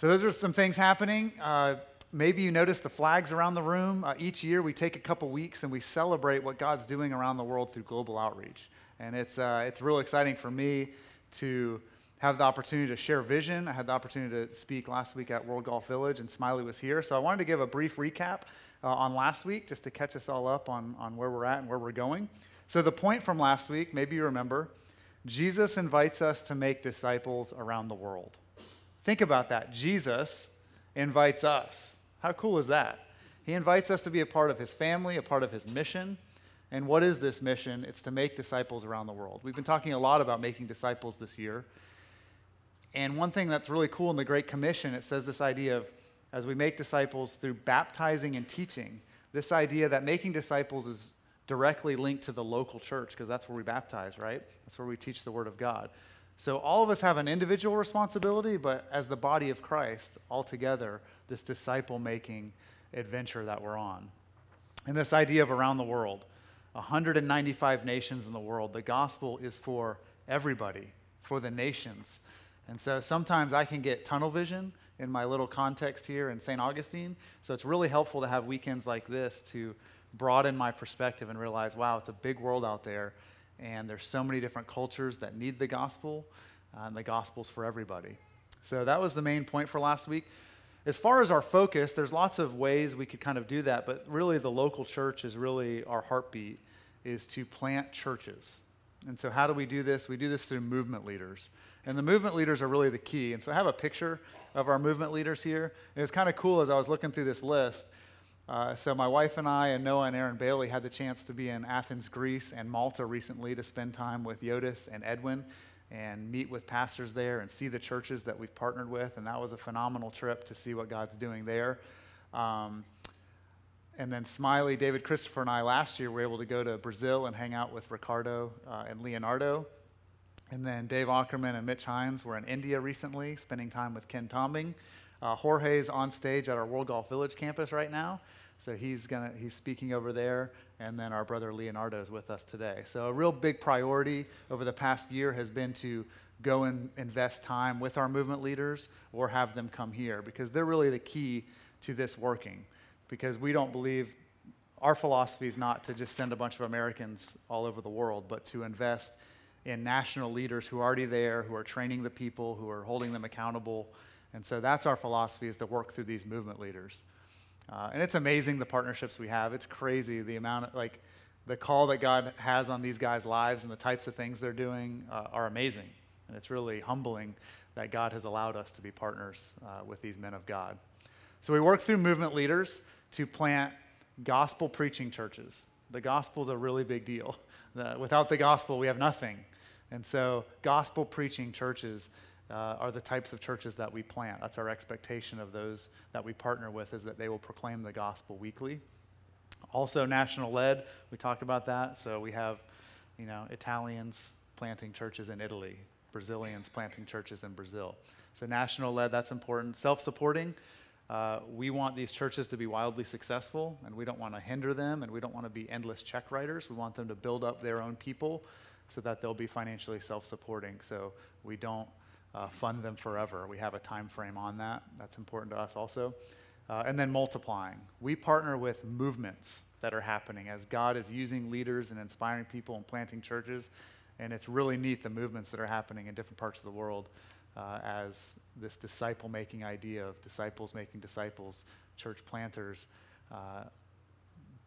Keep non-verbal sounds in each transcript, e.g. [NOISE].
So, those are some things happening. Uh, maybe you notice the flags around the room. Uh, each year, we take a couple weeks and we celebrate what God's doing around the world through global outreach. And it's, uh, it's real exciting for me to have the opportunity to share vision. I had the opportunity to speak last week at World Golf Village, and Smiley was here. So, I wanted to give a brief recap uh, on last week just to catch us all up on, on where we're at and where we're going. So, the point from last week, maybe you remember, Jesus invites us to make disciples around the world. Think about that. Jesus invites us. How cool is that? He invites us to be a part of his family, a part of his mission. And what is this mission? It's to make disciples around the world. We've been talking a lot about making disciples this year. And one thing that's really cool in the Great Commission, it says this idea of as we make disciples through baptizing and teaching, this idea that making disciples is directly linked to the local church because that's where we baptize, right? That's where we teach the Word of God. So all of us have an individual responsibility, but as the body of Christ, all together, this disciple making adventure that we're on. And this idea of around the world 195 nations in the world, the gospel is for everybody, for the nations. And so sometimes I can get tunnel vision in my little context here in St. Augustine. So it's really helpful to have weekends like this to broaden my perspective and realize, wow, it's a big world out there and there's so many different cultures that need the gospel, uh, and the gospel's for everybody. So that was the main point for last week. As far as our focus, there's lots of ways we could kind of do that, but really the local church is really our heartbeat is to plant churches. And so how do we do this? We do this through movement leaders. And the movement leaders are really the key. And so I have a picture of our movement leaders here. And it's kind of cool as I was looking through this list. Uh, so my wife and I and Noah and Aaron Bailey had the chance to be in Athens, Greece, and Malta recently to spend time with Yodis and Edwin and meet with pastors there and see the churches that we've partnered with. And that was a phenomenal trip to see what God's doing there. Um, and then Smiley, David Christopher, and I last year were able to go to Brazil and hang out with Ricardo uh, and Leonardo. And then Dave Ackerman and Mitch Hines were in India recently, spending time with Ken Tombing. Uh, Jorge's on stage at our World Golf Village campus right now. So he's gonna he's speaking over there, and then our brother Leonardo is with us today. So a real big priority over the past year has been to go and invest time with our movement leaders or have them come here because they're really the key to this working. Because we don't believe our philosophy is not to just send a bunch of Americans all over the world, but to invest in national leaders who are already there, who are training the people, who are holding them accountable. And so that's our philosophy is to work through these movement leaders. Uh, and it's amazing the partnerships we have. It's crazy the amount of, like, the call that God has on these guys' lives and the types of things they're doing uh, are amazing. And it's really humbling that God has allowed us to be partners uh, with these men of God. So we work through movement leaders to plant gospel preaching churches. The gospel is a really big deal. [LAUGHS] Without the gospel, we have nothing. And so, gospel preaching churches uh, are the types of churches that we plant. That's our expectation of those that we partner with, is that they will proclaim the gospel weekly. Also, national led, we talked about that. So we have, you know, Italians planting churches in Italy, Brazilians planting churches in Brazil. So national led, that's important. Self supporting, uh, we want these churches to be wildly successful, and we don't want to hinder them, and we don't want to be endless check writers. We want them to build up their own people so that they'll be financially self supporting. So we don't uh, fund them forever. We have a time frame on that. That's important to us also. Uh, and then multiplying. We partner with movements that are happening as God is using leaders and inspiring people and planting churches. And it's really neat the movements that are happening in different parts of the world uh, as this disciple making idea of disciples making disciples, church planters. Uh,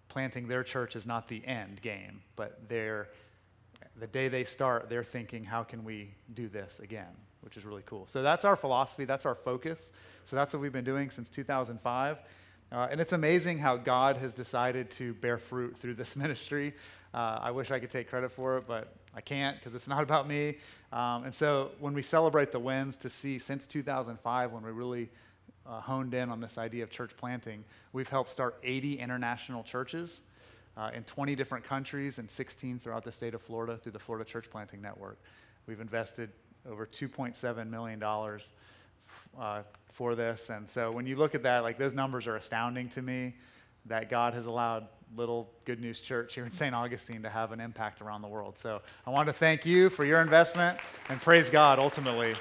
planting their church is not the end game, but the day they start, they're thinking, how can we do this again? Which is really cool. So that's our philosophy, that's our focus. So that's what we've been doing since 2005. Uh, and it's amazing how God has decided to bear fruit through this [LAUGHS] ministry. Uh, I wish I could take credit for it, but I can't because it's not [LAUGHS] about me. Um, and so when we celebrate the wins to see since 2005, when we really uh, honed in on this idea of church planting, we've helped start 80 international churches uh, in 20 different countries and 16 throughout the state of Florida through the Florida Church Planting Network. We've invested over $2.7 million uh, for this. And so when you look at that, like those numbers are astounding to me that God has allowed Little Good News Church here in St. Augustine to have an impact around the world. So I want to thank you for your investment and praise God ultimately.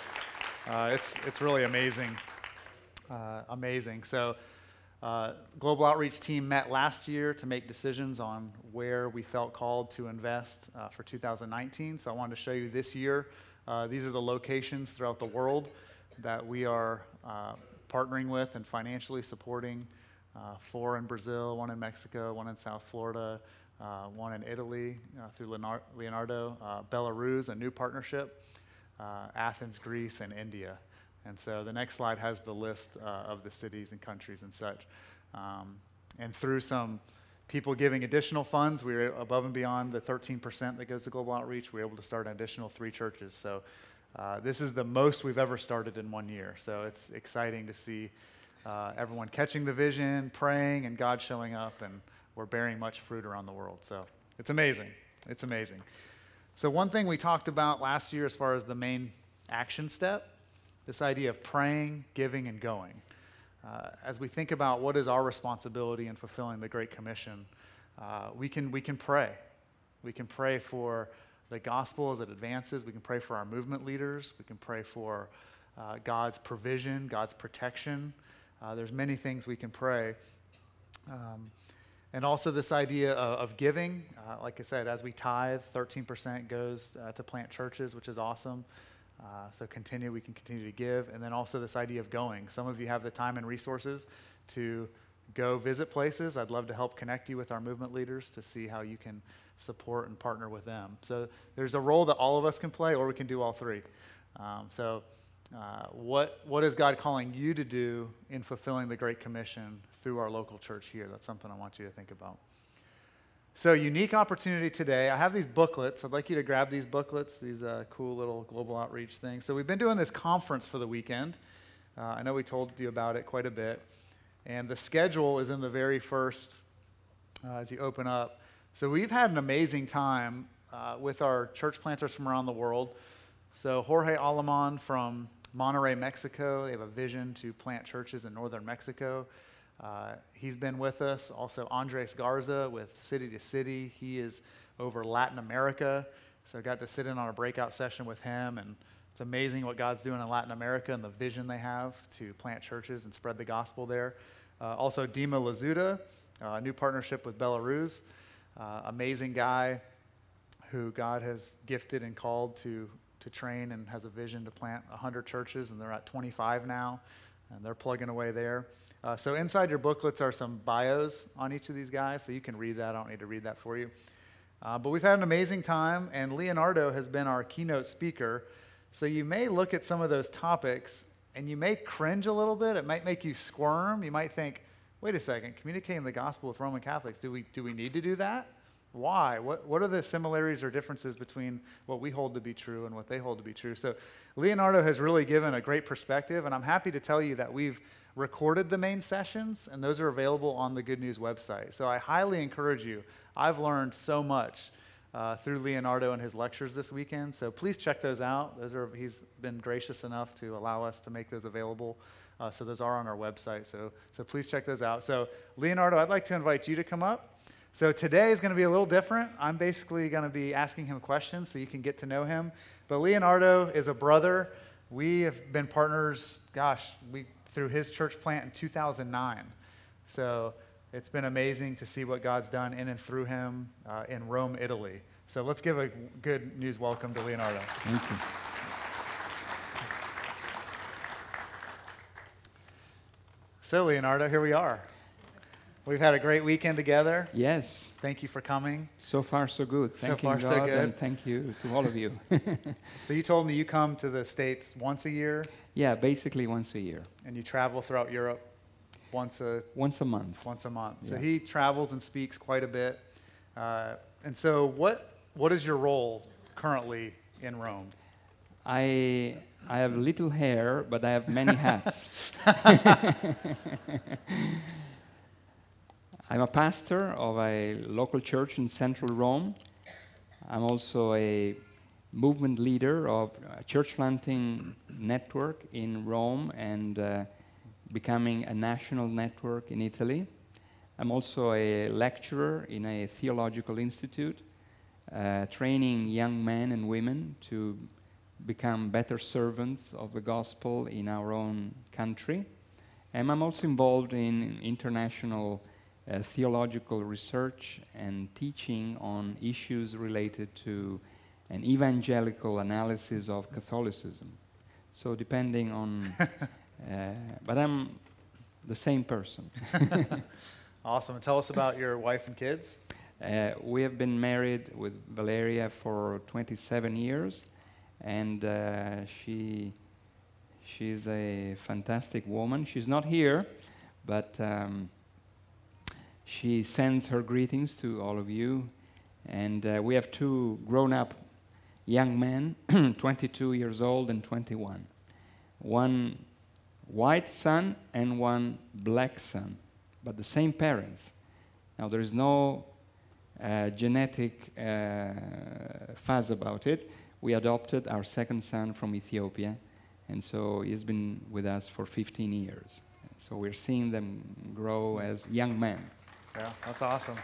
Uh, it's, it's really amazing. Uh, amazing. So, uh, Global Outreach team met last year to make decisions on where we felt called to invest uh, for 2019. So, I wanted to show you this year. Uh, these are the locations throughout the world that we are uh, partnering with and financially supporting. Uh, four in Brazil, one in Mexico, one in South Florida, uh, one in Italy through Leonardo, Belarus, a new partnership, Athens, Greece, and India. And so the next slide has the list uh, of the cities and countries and such. Um, and through some people giving additional funds, we were above and beyond the 13% that goes to global outreach. We were able to start an additional three churches. So uh, this is the most we've ever started in one year. So it's exciting to see uh, everyone catching the vision, praying, and God showing up, and we're bearing much fruit around the world. So it's amazing. It's amazing. So, one thing we talked about last year as far as the main action step this idea of praying, giving, and going. Uh, as we think about what is our responsibility in fulfilling the Great Commission, uh, we, can, we can pray. We can pray for the gospel as it advances. We can pray for our movement leaders. We can pray for uh, God's provision, God's protection. Uh, there's many things we can pray. Um, and also this idea of, of giving. Uh, like I said, as we tithe, 13% goes uh, to plant churches, which is awesome. Uh, so continue, we can continue to give. And then also this idea of going. Some of you have the time and resources to go visit places. I'd love to help connect you with our movement leaders to see how you can support and partner with them. So there's a role that all of us can play, or we can do all three. Um, so, uh, what, what is God calling you to do in fulfilling the Great Commission through our local church here? That's something I want you to think about. So, unique opportunity today. I have these booklets. I'd like you to grab these booklets, these uh, cool little global outreach things. So, we've been doing this conference for the weekend. Uh, I know we told you about it quite a bit. And the schedule is in the very first uh, as you open up. So, we've had an amazing time uh, with our church planters from around the world. So, Jorge Alemán from Monterrey, Mexico, they have a vision to plant churches in northern Mexico. Uh, he's been with us. Also, Andres Garza with City to City. He is over Latin America. So I got to sit in on a breakout session with him, and it's amazing what God's doing in Latin America and the vision they have to plant churches and spread the gospel there. Uh, also, Dima Lazuda, a uh, new partnership with Belarus. Uh, amazing guy who God has gifted and called to, to train and has a vision to plant 100 churches, and they're at 25 now, and they're plugging away there. Uh, so inside your booklets are some bios on each of these guys, so you can read that. I don't need to read that for you. Uh, but we've had an amazing time, and Leonardo has been our keynote speaker. So you may look at some of those topics and you may cringe a little bit. It might make you squirm. You might think, wait a second, communicating the gospel with Roman Catholics, do we, do we need to do that? Why? What, what are the similarities or differences between what we hold to be true and what they hold to be true? So Leonardo has really given a great perspective, and I'm happy to tell you that we've recorded the main sessions, and those are available on the Good News website. So I highly encourage you. I've learned so much uh, through Leonardo and his lectures this weekend. So please check those out. Those are he's been gracious enough to allow us to make those available. Uh, so those are on our website. So so please check those out. So Leonardo, I'd like to invite you to come up. So today is going to be a little different. I'm basically going to be asking him questions so you can get to know him. But Leonardo is a brother. We have been partners. Gosh, we through his church plant in 2009. So it's been amazing to see what God's done in and through him uh, in Rome, Italy. So let's give a good news welcome to Leonardo. Thank you. So, Leonardo, here we are. We've had a great weekend together. Yes. Thank you for coming. So far, so good. Thank so far, God, so good. And thank you to all of you. [LAUGHS] so you told me you come to the States once a year? Yeah, basically once a year. And you travel throughout Europe once a... Once a month. Once a month. Yeah. So he travels and speaks quite a bit. Uh, and so what, what is your role currently in Rome? I, I have little hair, but I have many hats. [LAUGHS] [LAUGHS] I'm a pastor of a local church in central Rome. I'm also a movement leader of a church planting network in Rome and uh, becoming a national network in Italy. I'm also a lecturer in a theological institute, uh, training young men and women to become better servants of the gospel in our own country. And I'm also involved in international uh, theological research and teaching on issues related to an evangelical analysis of Catholicism. So, depending on, [LAUGHS] uh, but I'm the same person. [LAUGHS] awesome. Tell us about your wife and kids. Uh, we have been married with Valeria for 27 years, and uh, she she's a fantastic woman. She's not here, but um, she sends her greetings to all of you. And uh, we have two grown-up young men, [CLEARS THROAT] 22 years old and 21. One white son and one black son, but the same parents. Now, there is no uh, genetic uh, fuss about it. We adopted our second son from Ethiopia, and so he's been with us for 15 years. So we're seeing them grow as young men. Yeah, that's awesome.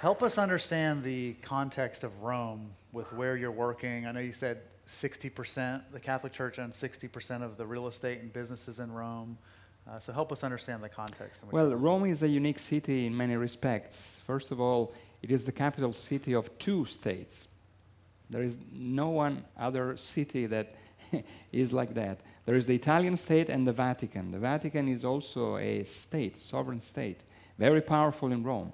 Help us understand the context of Rome with where you're working. I know you said 60%, the Catholic Church owns 60% of the real estate and businesses in Rome. Uh, so help us understand the context. Well, Rome is a unique city in many respects. First of all, it is the capital city of two states. There is no one other city that [LAUGHS] is like that. There is the Italian state and the Vatican. The Vatican is also a state, sovereign state, very powerful in Rome,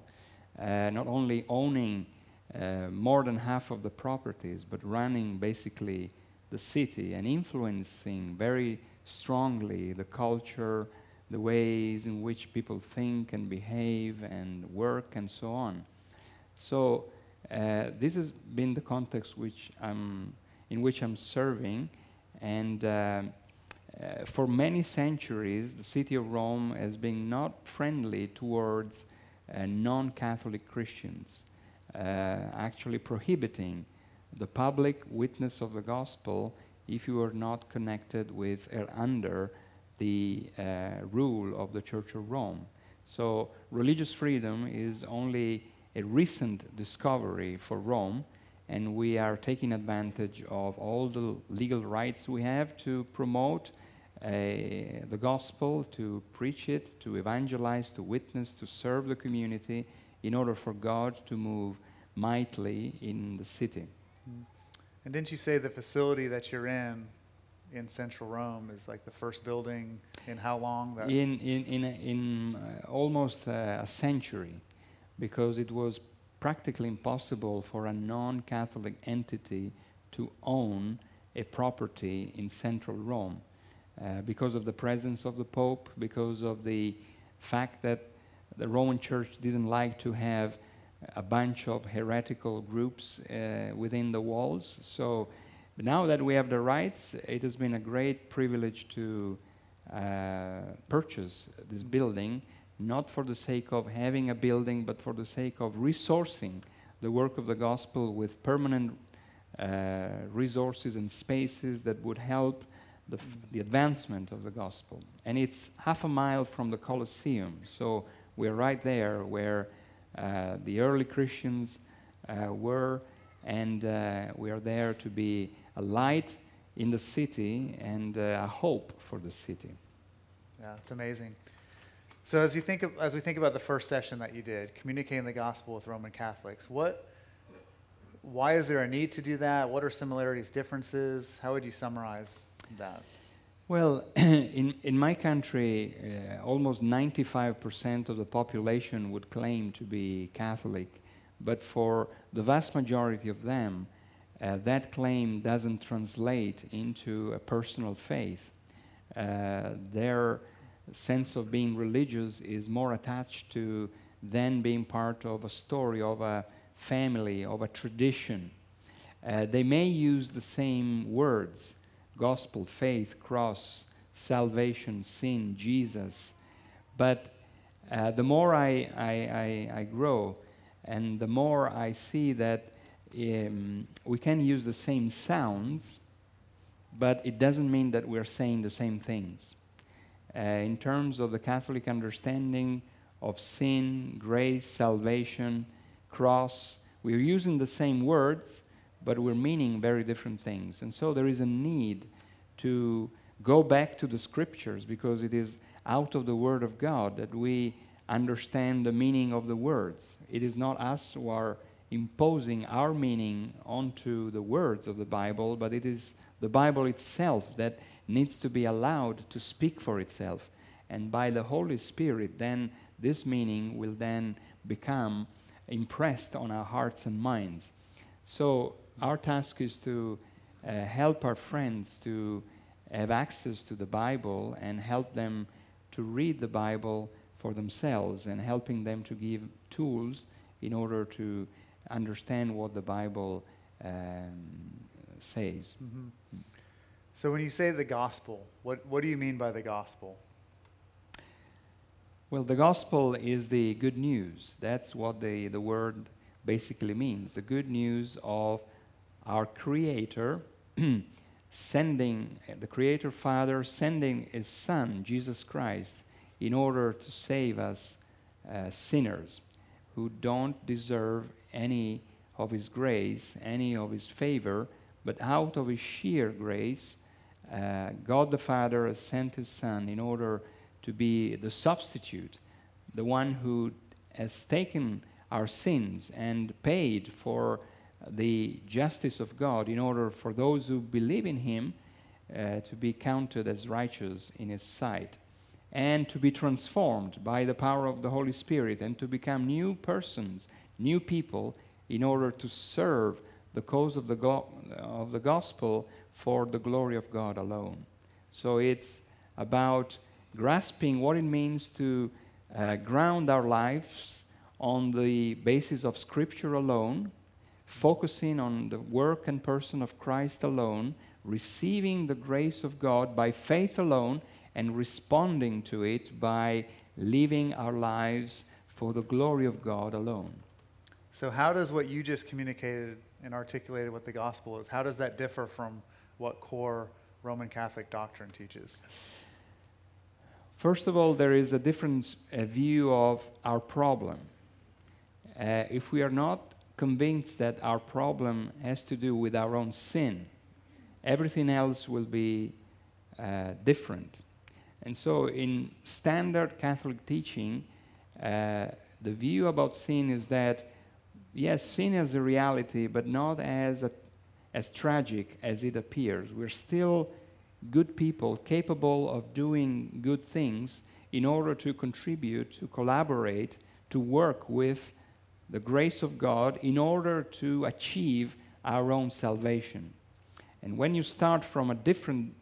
uh, not only owning uh, more than half of the properties, but running basically the city and influencing very strongly the culture, the ways in which people think and behave and work and so on. So uh, this has been the context which I'm, in which I'm serving, and uh, for many centuries, the city of Rome has been not friendly towards uh, non-Catholic Christians, uh, actually prohibiting the public witness of the gospel if you are not connected with or under the uh, rule of the Church of Rome. So religious freedom is only a recent discovery for Rome, and we are taking advantage of all the legal rights we have to promote uh, the gospel, to preach it, to evangelize, to witness, to serve the community in order for God to move mightily in the city. And didn't you say the facility that you're in in central Rome is like the first building in how long? That in in in, in uh, almost uh, a century, because it was practically impossible for a non-Catholic entity to own a property in central Rome, uh, because of the presence of the Pope, because of the fact that the Roman Church didn't like to have a bunch of heretical groups uh, within the walls. So now that we have the rights, it has been a great privilege to uh, purchase this building, not for the sake of having a building, but for the sake of resourcing the work of the gospel with permanent uh, resources and spaces that would help the, f- the advancement of the gospel. And it's half a mile from the Colosseum, so we're right there where uh, the early Christians uh, were, and uh, we are there to be a light in the city and uh, a hope for the city. Yeah, it's amazing. So as you think of, as we think about the first session that you did, communicating the gospel with Roman Catholics, what why is there a need to do that? What are similarities, differences? How would you summarize that? Well, [CLEARS THROAT] in, in my country, uh, almost 95% of the population would claim to be Catholic, but for the vast majority of them, uh, that claim doesn't translate into a personal faith. Uh, their sense of being religious is more attached to then being part of a story, of a family, of a tradition. Uh, they may use the same words gospel, faith, cross, salvation, sin, Jesus. But uh, the more I, I, I, I grow and the more I see that um, we can use the same sounds, but it doesn't mean that we're saying the same things. Uh, in terms of the Catholic understanding of sin, grace, salvation, cross, we're using the same words, but we're meaning very different things. And so there is a need to go back to the scriptures because it is out of the Word of God that we understand the meaning of the words. It is not us who are imposing our meaning onto the words of the Bible, but it is the Bible itself that needs to be allowed to speak for itself. And by the Holy Spirit, then this meaning will then become impressed on our hearts and minds. So, our task is to uh, help our friends to have access to the Bible and help them to read the Bible for themselves and helping them to give tools in order to understand what the Bible um, says. Mm-hmm. So, when you say the gospel, what, what do you mean by the gospel? Well, the gospel is the good news. That's what the, the word basically means the good news of our Creator [CLEARS THROAT] sending, the Creator Father sending His Son, Jesus Christ, in order to save us uh, sinners who don't deserve any of His grace, any of His favor, but out of His sheer grace, uh, God the Father has sent His Son in order to be the substitute, the one who has taken our sins and paid for the justice of God in order for those who believe in Him uh, to be counted as righteous in His sight and to be transformed by the power of the Holy Spirit and to become new persons, new people, in order to serve the cause of the, go- of the gospel for the glory of God alone. So it's about grasping what it means to uh, ground our lives on the basis of Scripture alone, focusing on the work and person of Christ alone, receiving the grace of God by faith alone, and responding to it by living our lives for the glory of God alone. So, how does what you just communicated and articulated what the gospel is, how does that differ from what core Roman Catholic doctrine teaches? First of all, there is a different view of our problem. Uh, if we are not convinced that our problem has to do with our own sin, everything else will be uh, different. And so, in standard Catholic teaching, uh, the view about sin is that yes, seen as a reality, but not as, a, as tragic as it appears. We're still good people capable of doing good things in order to contribute, to collaborate, to work with the grace of God in order to achieve our own salvation. And when you start from a different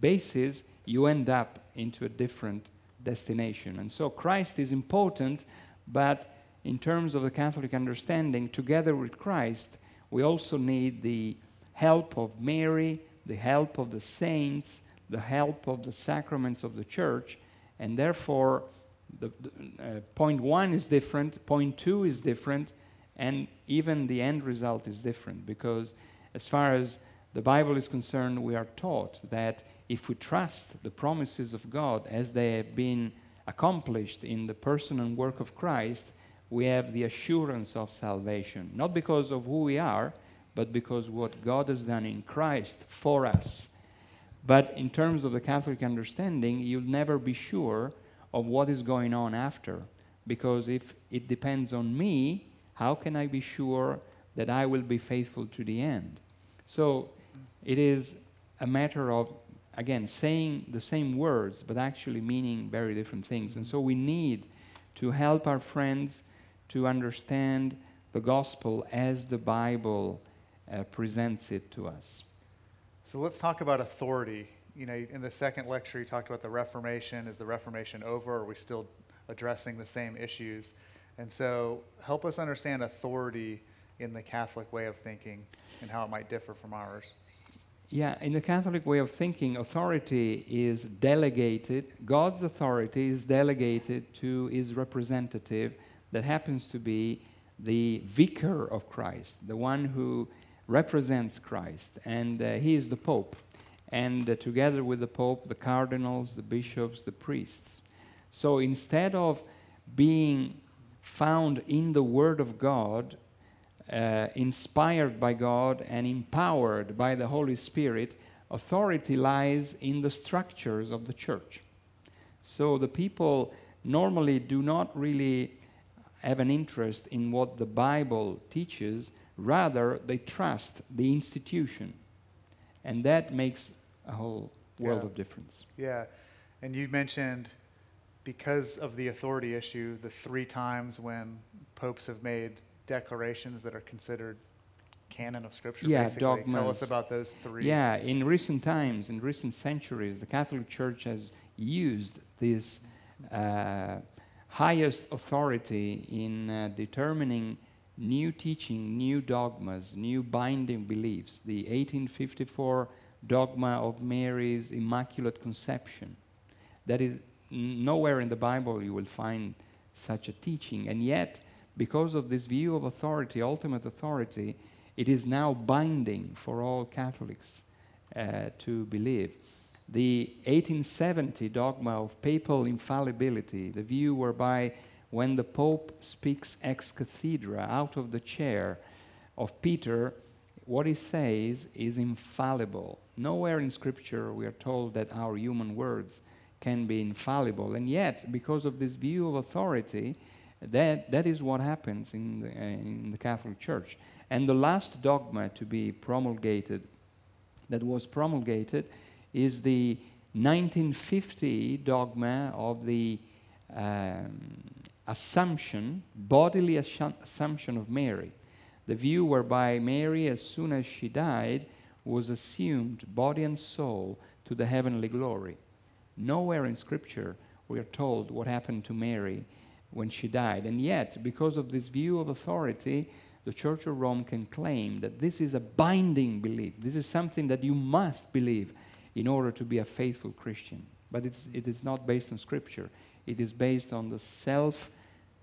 basis, you end up into a different destination. And so Christ is important, but in terms of the Catholic understanding, together with Christ, we also need the help of Mary, the help of the saints, the help of the sacraments of the church, and therefore, the, uh, point one is different, point two is different, and even the end result is different because, as far as the Bible is concerned, we are taught that if we trust the promises of God as they have been accomplished in the person and work of Christ, we have the assurance of salvation, not because of who we are, but because what God has done in Christ for us. But in terms of the Catholic understanding, you'll never be sure of what is going on after. Because if it depends on me, how can I be sure that I will be faithful to the end? So it is a matter of, again, saying the same words, but actually meaning very different things. And so we need to help our friends to understand the gospel as the Bible uh, presents it to us. So let's talk about authority. You know, in the second lecture, you talked about the Reformation. Is the Reformation over? Are we still addressing the same issues? And so, help us understand authority in the Catholic way of thinking and how it might differ from ours. Yeah, in the Catholic way of thinking, authority is delegated, God's authority is delegated to his representative that happens to be the vicar of Christ, the one who represents Christ, and uh, he is the Pope. And uh, together with the Pope, the cardinals, the bishops, the priests. So instead of being found in the Word of God, uh, inspired by God and empowered by the Holy Spirit, authority lies in the structures of the church. So the people normally do not really have an interest in what the Bible teaches, rather, they trust the institution. And that makes a whole world Yeah. of difference. Yeah. And you mentioned because of the authority issue, the three times when popes have made declarations that are considered canon of Scripture, Yeah, basically. Tell us dogmas. about those three. Yeah, in recent times, in recent centuries, the Catholic Church has used this uh, highest authority in uh, determining new teaching, new dogmas, new binding beliefs. The 1854 dogma of Mary's Immaculate Conception. That is nowhere in the Bible you will find such a teaching, and yet, because of this view of authority, ultimate authority, it is now binding for all Catholics uh, to believe. The 1870 dogma of papal infallibility, the view whereby when the Pope speaks ex cathedra out of the chair of Peter, what he says is infallible. Nowhere in Scripture we are told that our human words can be infallible. And yet, because of this view of authority, that, that is what happens in the, uh, in the Catholic Church. And the last dogma to be promulgated, that was promulgated, is the 1950 dogma of the um, assumption, bodily assumption of Mary. The view whereby Mary, as soon as she died, was assumed, body and soul, to the heavenly glory. Nowhere in Scripture we are told what happened to Mary when she died. And yet, because of this view of authority, the Church of Rome can claim that this is a binding belief. This is something that you must believe in order to be a faithful Christian. But it's, it is not based on Scripture, it is based on the self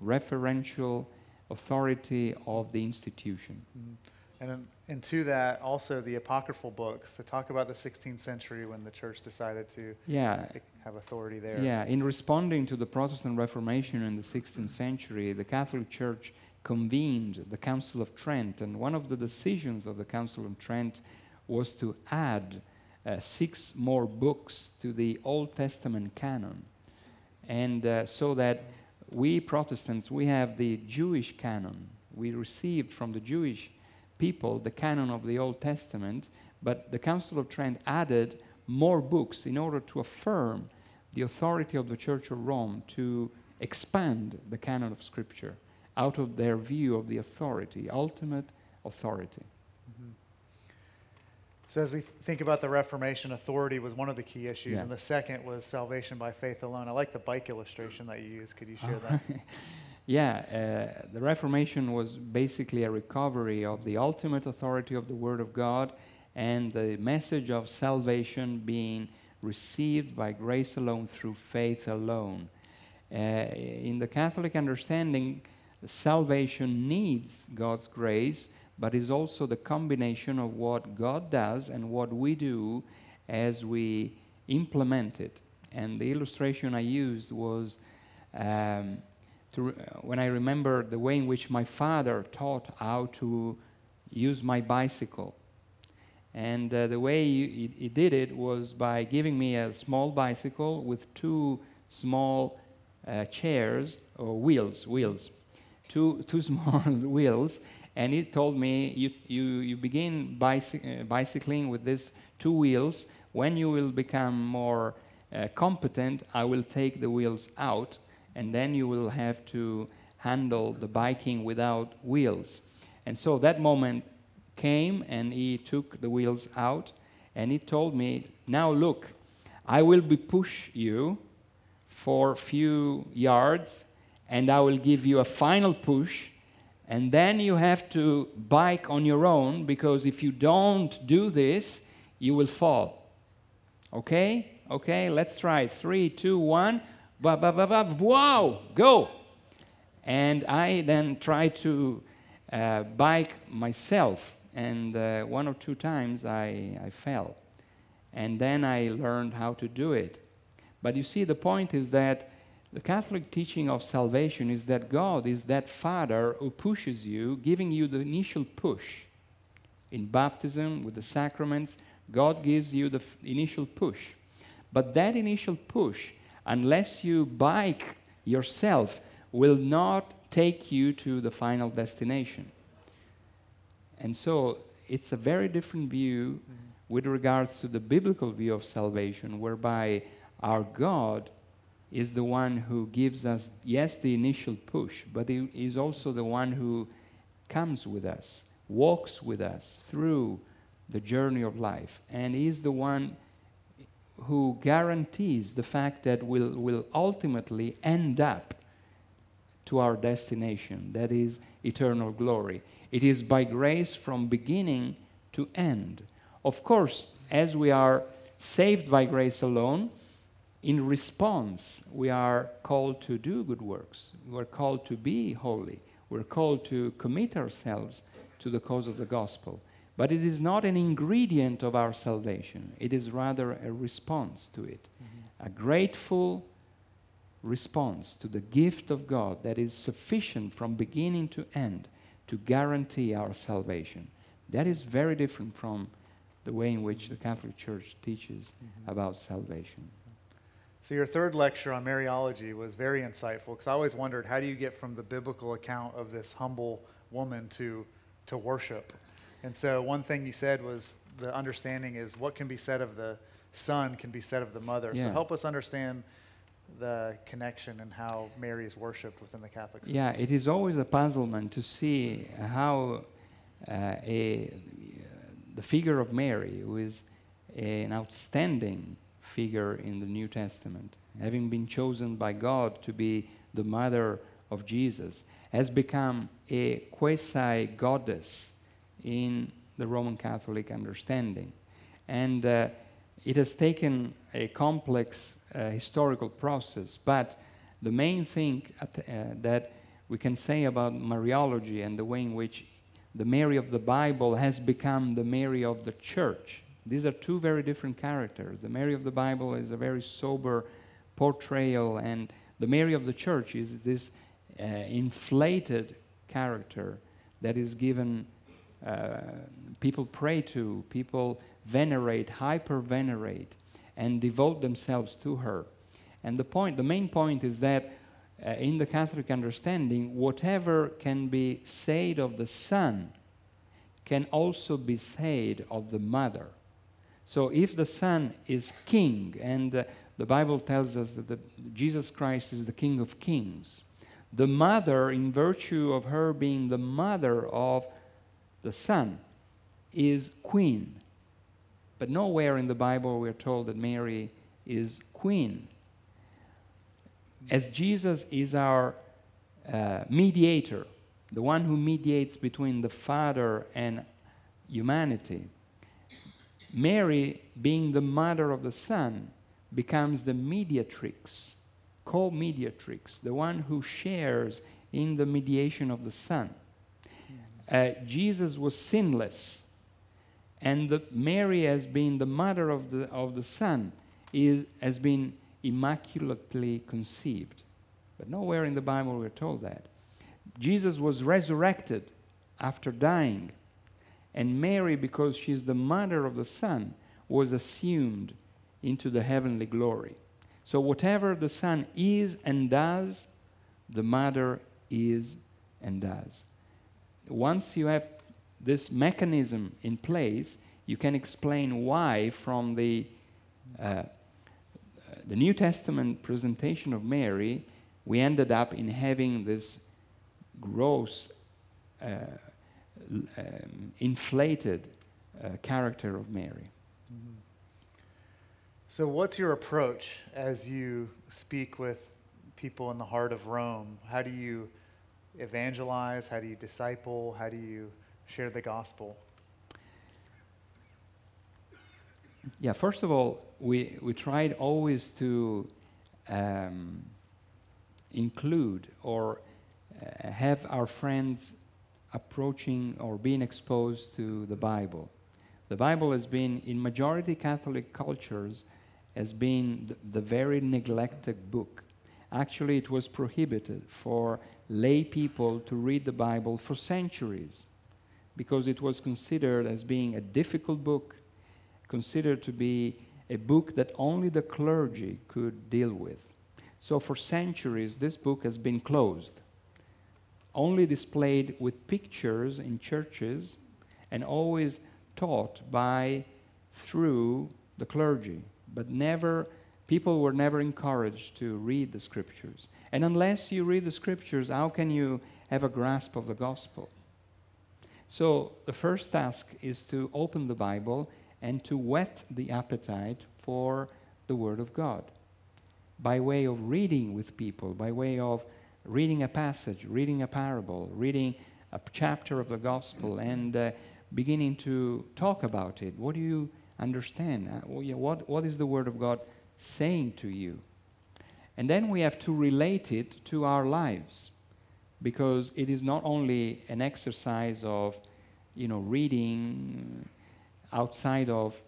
referential authority of the institution. Mhm. And, and to that, also the apocryphal books that talk about the 16th century when the church decided to Yeah, have authority there. Yeah, in responding to the Protestant Reformation in the 16th century, the Catholic Church convened the Council of Trent, and one of the decisions of the Council of Trent was to add uh, six more books to the Old Testament canon. And uh, so that we Protestants, we have the Jewish canon. We received from the Jewish people the canon of the Old Testament, but the Council of Trent added more books in order to affirm the authority of the Church of Rome to expand the canon of Scripture out of their view of the authority, ultimate authority. So, as we think about the Reformation, authority was one of the key issues, Yeah. and the second was salvation by faith alone. I like the bike illustration that you used. Could you share that? [LAUGHS] yeah, uh, the Reformation was basically a recovery of the ultimate authority of the Word of God and the message of salvation being received by grace alone through faith alone. Uh, in the Catholic understanding, salvation needs God's grace, but is also the combination of what God does and what we do as we implement it. And the illustration I used was um, to when I remember the way in which my father taught how to use my bicycle. And uh, the way he, he- he did it was by giving me a small bicycle with two small uh, chairs or wheels, wheels, two, two [LAUGHS] small wheels. And he told me, you, you, you begin bicy- uh, bicycling with these two wheels. When you will become more uh, competent, I will take the wheels out, and then you will have to handle the biking without wheels. And so that moment came, and he took the wheels out, and he told me, Now look, I will be push you for a few yards, and I will give you a final push, and then you have to bike on your own because if you don't do this, you will fall. Okay? Okay, let's try. Three, two, one. Ba, ba, ba, ba. Wow, go. And I then tried to uh, bike myself, and uh, one or two times I, I fell. And then I learned how to do it. But you see, the point is that the Catholic teaching of salvation is that God is that Father who pushes you, giving you the initial push in baptism, with the sacraments, God gives you the f- initial push. But that initial push, unless you bike yourself, will not take you to the final destination. And so it's a very different view mm-hmm. with regards to the biblical view of salvation, whereby our God is the one who gives us, yes, the initial push, but He is also the one who comes with us, walks with us through the journey of life, and is the one who guarantees the fact that we'll, we'll ultimately end up to our destination, that is eternal glory. It is by grace from beginning to end. Of course, as we are saved by grace alone, in response, we are called to do good works. We're called to be holy. We're called to commit ourselves to the cause of the gospel. But it is not an ingredient of our salvation, it is rather a response to it. Mm-hmm. A grateful response to the gift of God that is sufficient from beginning to end to guarantee our salvation. That is very different from the way in which the Catholic Church teaches mm-hmm. about salvation. So, your third lecture on Mariology was very insightful because I always wondered how do you get from the biblical account of this humble woman to, to worship? And so, one thing you said was the understanding is what can be said of the son can be said of the mother. So, help us understand the connection and how Mary is worshipped within the Catholic system. Yeah, it is always a puzzlement to see how uh, a, the figure of Mary, who is an outstanding figure in the New Testament, having been chosen by God to be the mother of Jesus, has become a quasi goddess in the Roman Catholic understanding. And uh, it has taken a complex uh, historical process, but the main thing at, uh, that we can say about Mariology and the way in which the Mary of the Bible has become the Mary of the church. These are two very different characters. The Mary of the Bible is a very sober portrayal, and the Mary of the church is this uh, inflated character that is given, uh, people pray to, people venerate, hyper venerate, and devote themselves to her. And the point, the main point is that uh, in the Catholic understanding, whatever can be said of the Son can also be said of the Mother. So if the Son is King, and uh, the Bible tells us that the, Jesus Christ is the King of Kings, the Mother, in virtue of her being the mother of the Son, is Queen. But nowhere in the Bible we're told that Mary is Queen as Jesus is our uh, mediator, the one who mediates between the Father and humanity, Mary, being the mother of the Son, becomes the mediatrix, co mediatrix, the one who shares in the mediation of the Son. Uh, Jesus was sinless, and the, Mary, as being the mother of the, of the Son, is, has been immaculately conceived. But nowhere in the Bible we're told that. Jesus was resurrected after dying, and Mary, because she's the mother of the Son, was assumed into the heavenly glory. So, whatever the Son is and does, the mother is and does. Once you have this mechanism in place, you can explain why, from the uh, the New Testament presentation of Mary, we ended up in having this gross, uh, um, inflated uh, character of Mary. So, what's your approach as you speak with people in the heart of Rome? How do you evangelize? How do you disciple? How do you share the gospel? Yeah, first of all, we, we tried always to um, include or uh, have our friends approaching or being exposed to the Bible. The Bible has been, in majority Catholic cultures, has been the, the very neglected book. Actually, it was prohibited for lay people to read the Bible for centuries because it was considered as being a difficult book, considered to be a book that only the clergy could deal with. So, for centuries, this book has been closed, only displayed with pictures in churches and always taught by through the clergy, but never people were never encouraged to read the scriptures. And unless you read the scriptures, how can you have a grasp of the gospel? So, the first task is to open the Bible and to whet the appetite for the Word of God by way of reading with people, by way of reading a passage, reading a parable, reading a chapter of the gospel, and uh, beginning to talk about it. What do you understand? Uh, what, what is the Word of God saying to you? And then we have to relate it to our lives because it is not only an exercise of you know reading outside of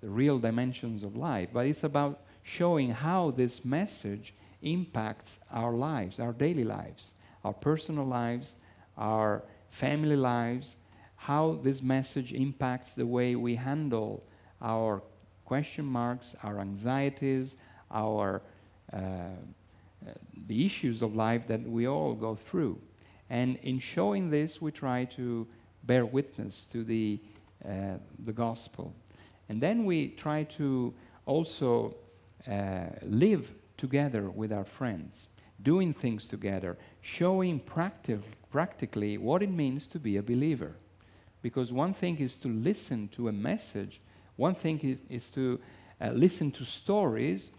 the real dimensions of life but it's about showing how this message impacts our lives our daily lives our personal lives our family lives how this message impacts the way we handle our question marks our anxieties our uh, the issues of life that we all go through. And in showing this, we try to bear witness to the, uh, the gospel. And then we try to also uh, live together with our friends, doing things together, showing practi- practically what it means to be a believer. Because one thing is to listen to a message, one thing is, is to uh, listen to stories,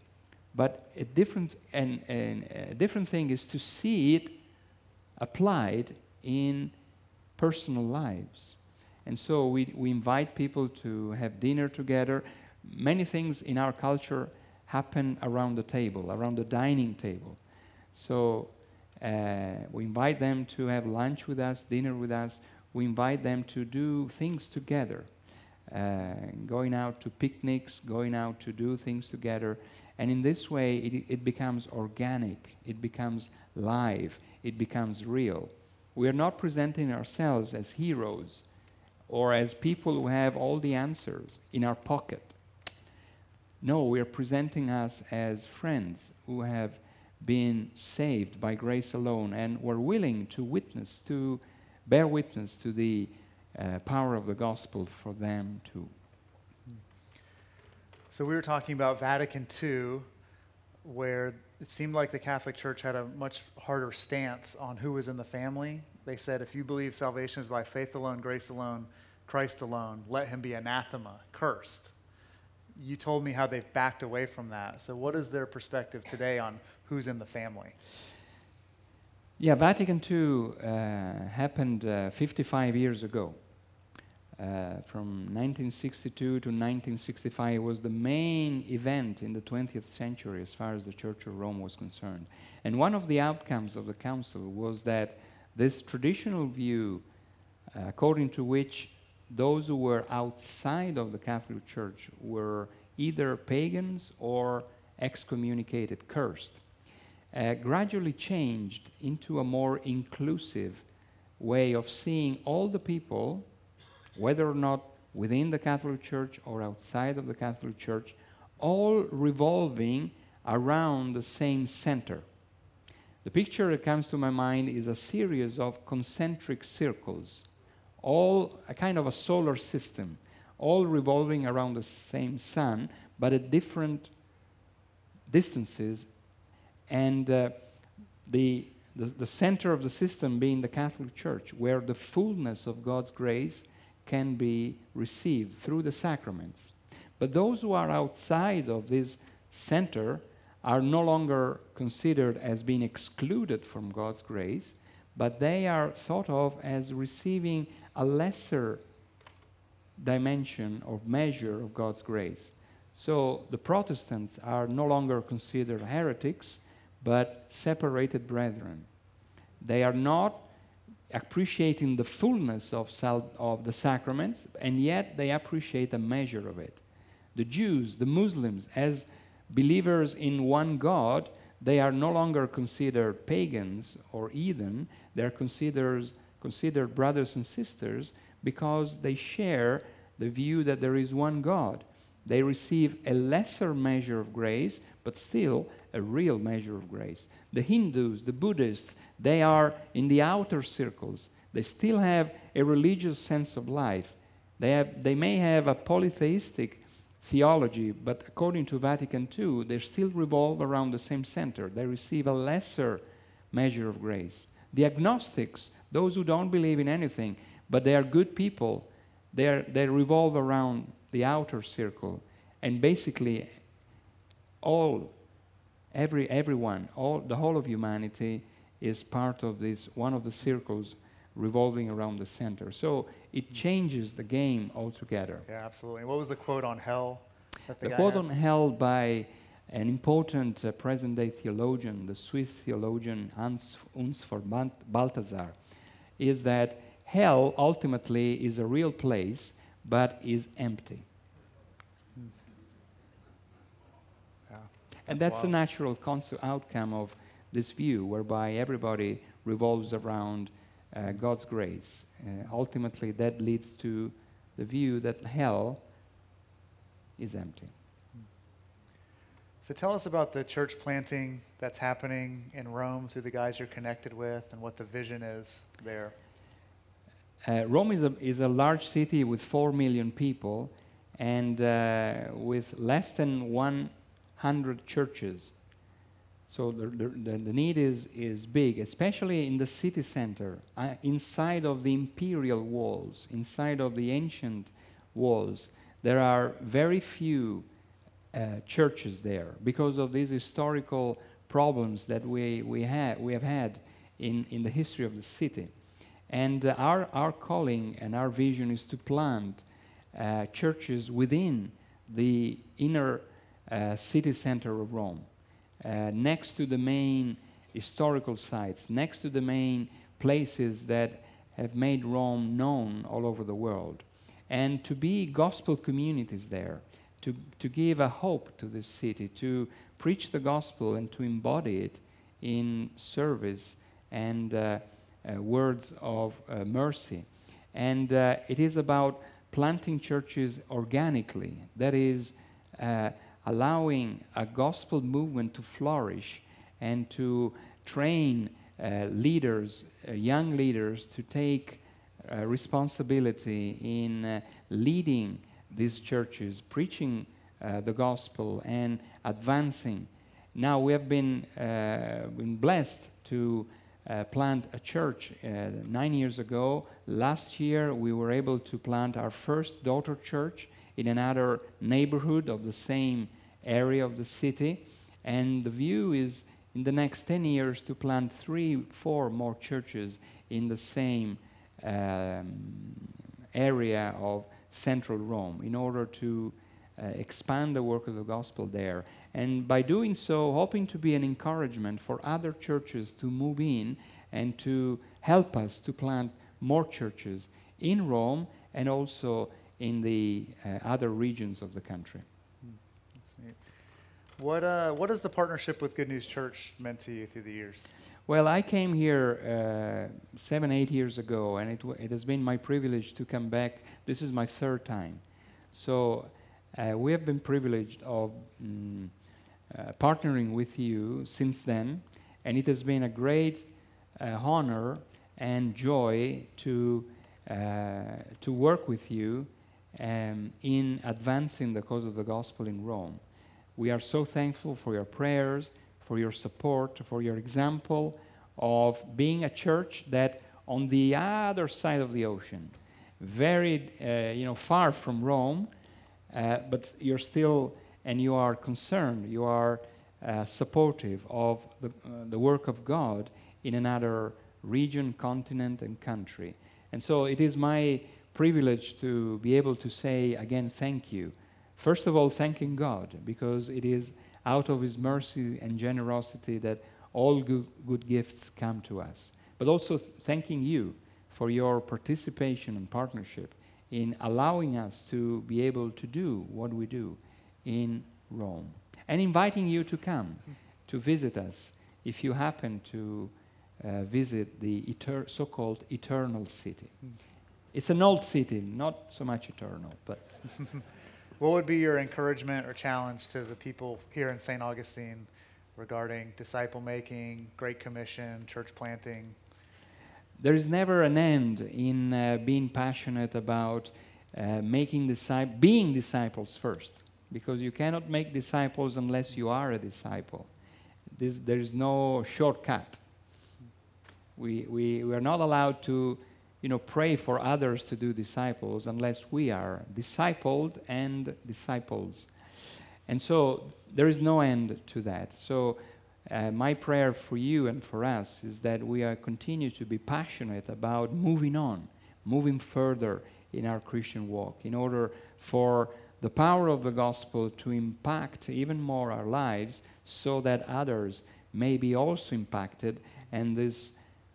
but a different, and, and a different thing is to see it applied in personal lives. And so we, we invite people to have dinner together. Many things in our culture happen around the table, around the dining table. So uh, we invite them to have lunch with us, dinner with us. We invite them to do things together, uh, going out to picnics, going out to do things together. And in this way, it, it becomes organic, it becomes live, it becomes real. We are not presenting ourselves as heroes or as people who have all the answers in our pocket. No, we are presenting us as friends who have been saved by grace alone and were willing to witness, to bear witness to the uh, power of the gospel for them too. So we were talking about Vatican II, where it seemed like the Catholic Church had a much harder stance on who was in the family. They said, if you believe salvation is by faith alone, grace alone, Christ alone, let him be anathema, cursed. You told me how they've backed away from that. So, what is their perspective today on who's in the family? Yeah, Vatican II uh, happened uh, 55 years ago. Uh, from 1962 to 1965 was the main event in the 20th century as far as the Church of Rome was concerned. And one of the outcomes of the council was that this traditional view, uh, according to which those who were outside of the Catholic Church were either pagans or excommunicated, cursed, uh, gradually changed into a more inclusive way of seeing all the people whether or not within the Catholic Church or outside of the Catholic Church, all revolving around the same center. The picture that comes to my mind is a series of concentric circles, all a kind of a solar system, all revolving around the same sun, but at different distances, and uh, the, the, the center of the system being the Catholic Church, where the fullness of God's grace can be received through the sacraments. But those who are outside of this center are no longer considered as being excluded from God's grace, but they are thought of as receiving a lesser dimension or measure of God's grace. So the Protestants are no longer considered heretics, but separated brethren. They are not appreciating the fullness of, sal- of the sacraments, and yet they appreciate a measure of it. The Jews, the Muslims, as believers in one God, they are no longer considered pagans or heathen, they're considered, considered brothers and sisters because they share the view that there is one God. They receive a lesser measure of grace, but still a real measure of grace. The Hindus, the Buddhists, they are in the outer circles. They still have a religious sense of life. They, have, they may have a polytheistic theology, but according to Vatican II, they still revolve around the same center. They receive a lesser measure of grace. The agnostics, those who don't believe in anything, but they are good people, they, are, they revolve around the outer circle. And basically, all, every, everyone, all, the whole of humanity is part of this, one of the circles revolving around the center. So it changes the game altogether. Yeah, absolutely. What was the quote on hell? The, the quote had? on hell by an important uh, present day theologian, the Swiss theologian Hans Urs von Balthasar, is that hell ultimately is a real place but is empty. Yeah, that's and that's wild. the natural outcome of this view, whereby everybody revolves around uh, God's grace. Uh, ultimately, that leads to the view that hell is empty. So tell us about the church planting that's happening in Rome through the guys you're connected with and what the vision is there. Uh, Rome is a, is a large city with 4 million people and uh, with less than 100 churches. So the, the, the, need is, is big, especially in the city center, uh, inside of the imperial walls, inside of the ancient walls. There are very few churches there because of these historical problems that we, we, ha- we have had in, in the history of the city. And uh, our, our calling and our vision is to plant uh, churches within the inner uh, city center of Rome uh, next to the main historical sites, next to the main places that have made Rome known all over the world. And to be gospel communities there, to, to give a hope to this city, to preach the gospel and to embody it in service and uh, uh, words of uh, mercy. And uh, it is about planting churches organically, that is, uh, allowing a gospel movement to flourish and to train uh, leaders, young leaders, to take responsibility in leading these churches, preaching uh, the gospel and advancing. Now we have been, uh, been blessed to plant a church nine years ago. Last year we were able to plant our first daughter church in another neighborhood of the same area of the city. And the view is in the next 10 years to plant three, four more churches in the same um, area of central Rome in order to uh, expand the work of the gospel there. And by doing so, hoping to be an encouragement for other churches to move in and to help us to plant more churches in Rome and also in the uh, other regions of the country. What, uh, what has the partnership with Good News Church meant to you through the years? Well, I came here uh, seven, eight years ago, and it, w- it has been my privilege to come back. This is my third time. So uh, we have been privileged of mm, uh, partnering with you since then, and it has been a great uh, honor and joy to, uh, to work with you um, in advancing the cause of the gospel in Rome. We are so thankful for your prayers, for your support, for your example of being a church that on the other side of the ocean, very, uh, you know, far from Rome, uh, but you're still, and you are concerned, you are uh, supportive of the, uh, the work of God in another region, continent, and country. And so it is my privilege to be able to say again, thank you First of all, thanking God, because it is out of His mercy and generosity that all good, good gifts come to us. But also thanking you for your participation and partnership in allowing us to be able to do what we do in Rome. And inviting you to come to visit us if you happen to uh, visit the eter- so called eternal city. It's an old city, not so much eternal, but [LAUGHS] What would be your encouragement or challenge to the people here in St. Augustine regarding disciple making, Great Commission, church planting? there is never an end in uh, being passionate about uh, making disci- being disciples first, because you cannot make disciples unless you are a disciple. This, there is no shortcut. We, we, we are not allowed to you know, pray for others to do disciples unless we are discipled and disciples. And so there is no end to that. So uh, my prayer for you and for us is that we are continue to be passionate about moving on, moving further in our Christian walk, in order for the power of the gospel to impact even more our lives, so that others may be also impacted, and this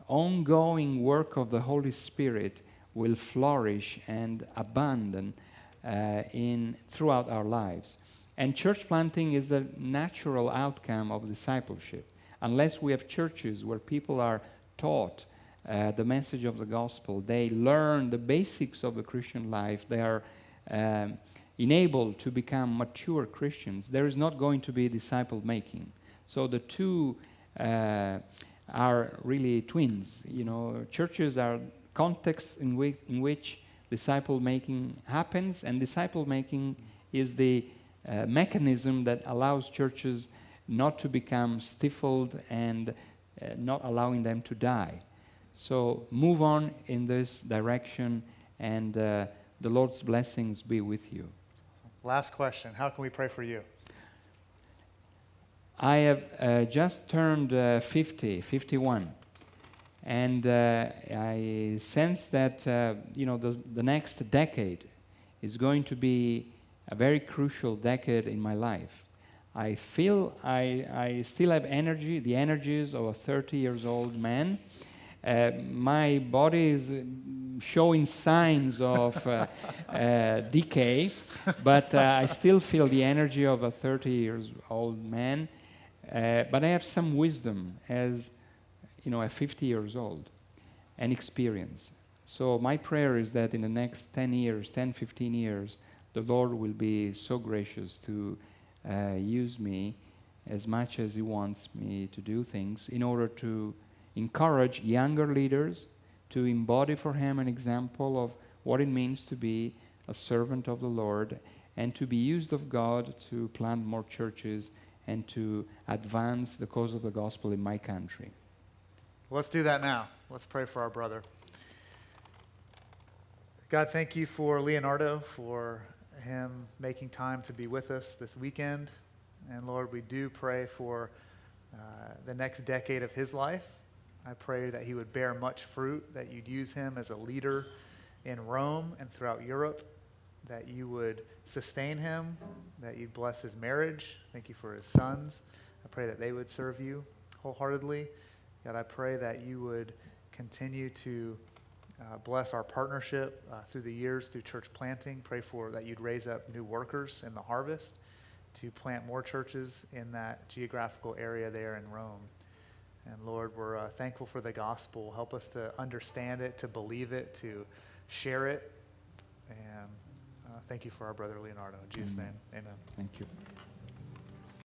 ongoing work of the Holy Spirit will flourish and abandon uh, in throughout our lives. And church planting is a natural outcome of discipleship. Unless we have churches where people are taught uh, the message of the gospel, they learn the basics of the Christian life, they are um, enabled to become mature Christians, there is not going to be disciple making. So the two uh, are really twins. You know, churches are contexts in which, in which disciple making happens, and disciple making is the uh, mechanism that allows churches not to become stifled and uh, not allowing them to die. So move on in this direction, and uh, the Lord's blessings be with you. Last question How can we pray for you? I have uh, just turned uh, 50, 51, and uh, I sense that uh, you know the, the next decade is going to be a very crucial decade in my life. I feel I, I still have energy, the energies of a 30 years old man. Uh, my body is uh, showing signs of uh, decay, but I still feel the energy of a 30 years old man. Uh, but I have some wisdom as you know, at 50 years old and experience. So my prayer is that in the next 10 years, 10, 15 years, the Lord will be so gracious to uh, use me as much as He wants me to do things in order to encourage younger leaders to embody for Him an example of what it means to be a servant of the Lord and to be used of God to plant more churches and to advance the cause of the gospel in my country. Let's do that now. Let's pray for our brother. God, thank you for Leonardo, for him making time to be with us this weekend. And Lord, we do pray for uh, the next decade of his life. I pray that he would bear much fruit, that you'd use him as a leader in Rome and throughout Europe, that you would sustain him, that you'd bless his marriage. Thank you for his sons. I pray that they would serve you wholeheartedly. God, I pray that you would continue to uh, bless our partnership uh, through the years through church planting. Pray for that you'd raise up new workers in the harvest to plant more churches in that geographical area there in Rome. And Lord, we're uh, thankful for the gospel. Help us to understand it, to believe it, to share it. And Uh, thank you for our brother Leonardo. In Jesus' Amen. name, amen. Thank you.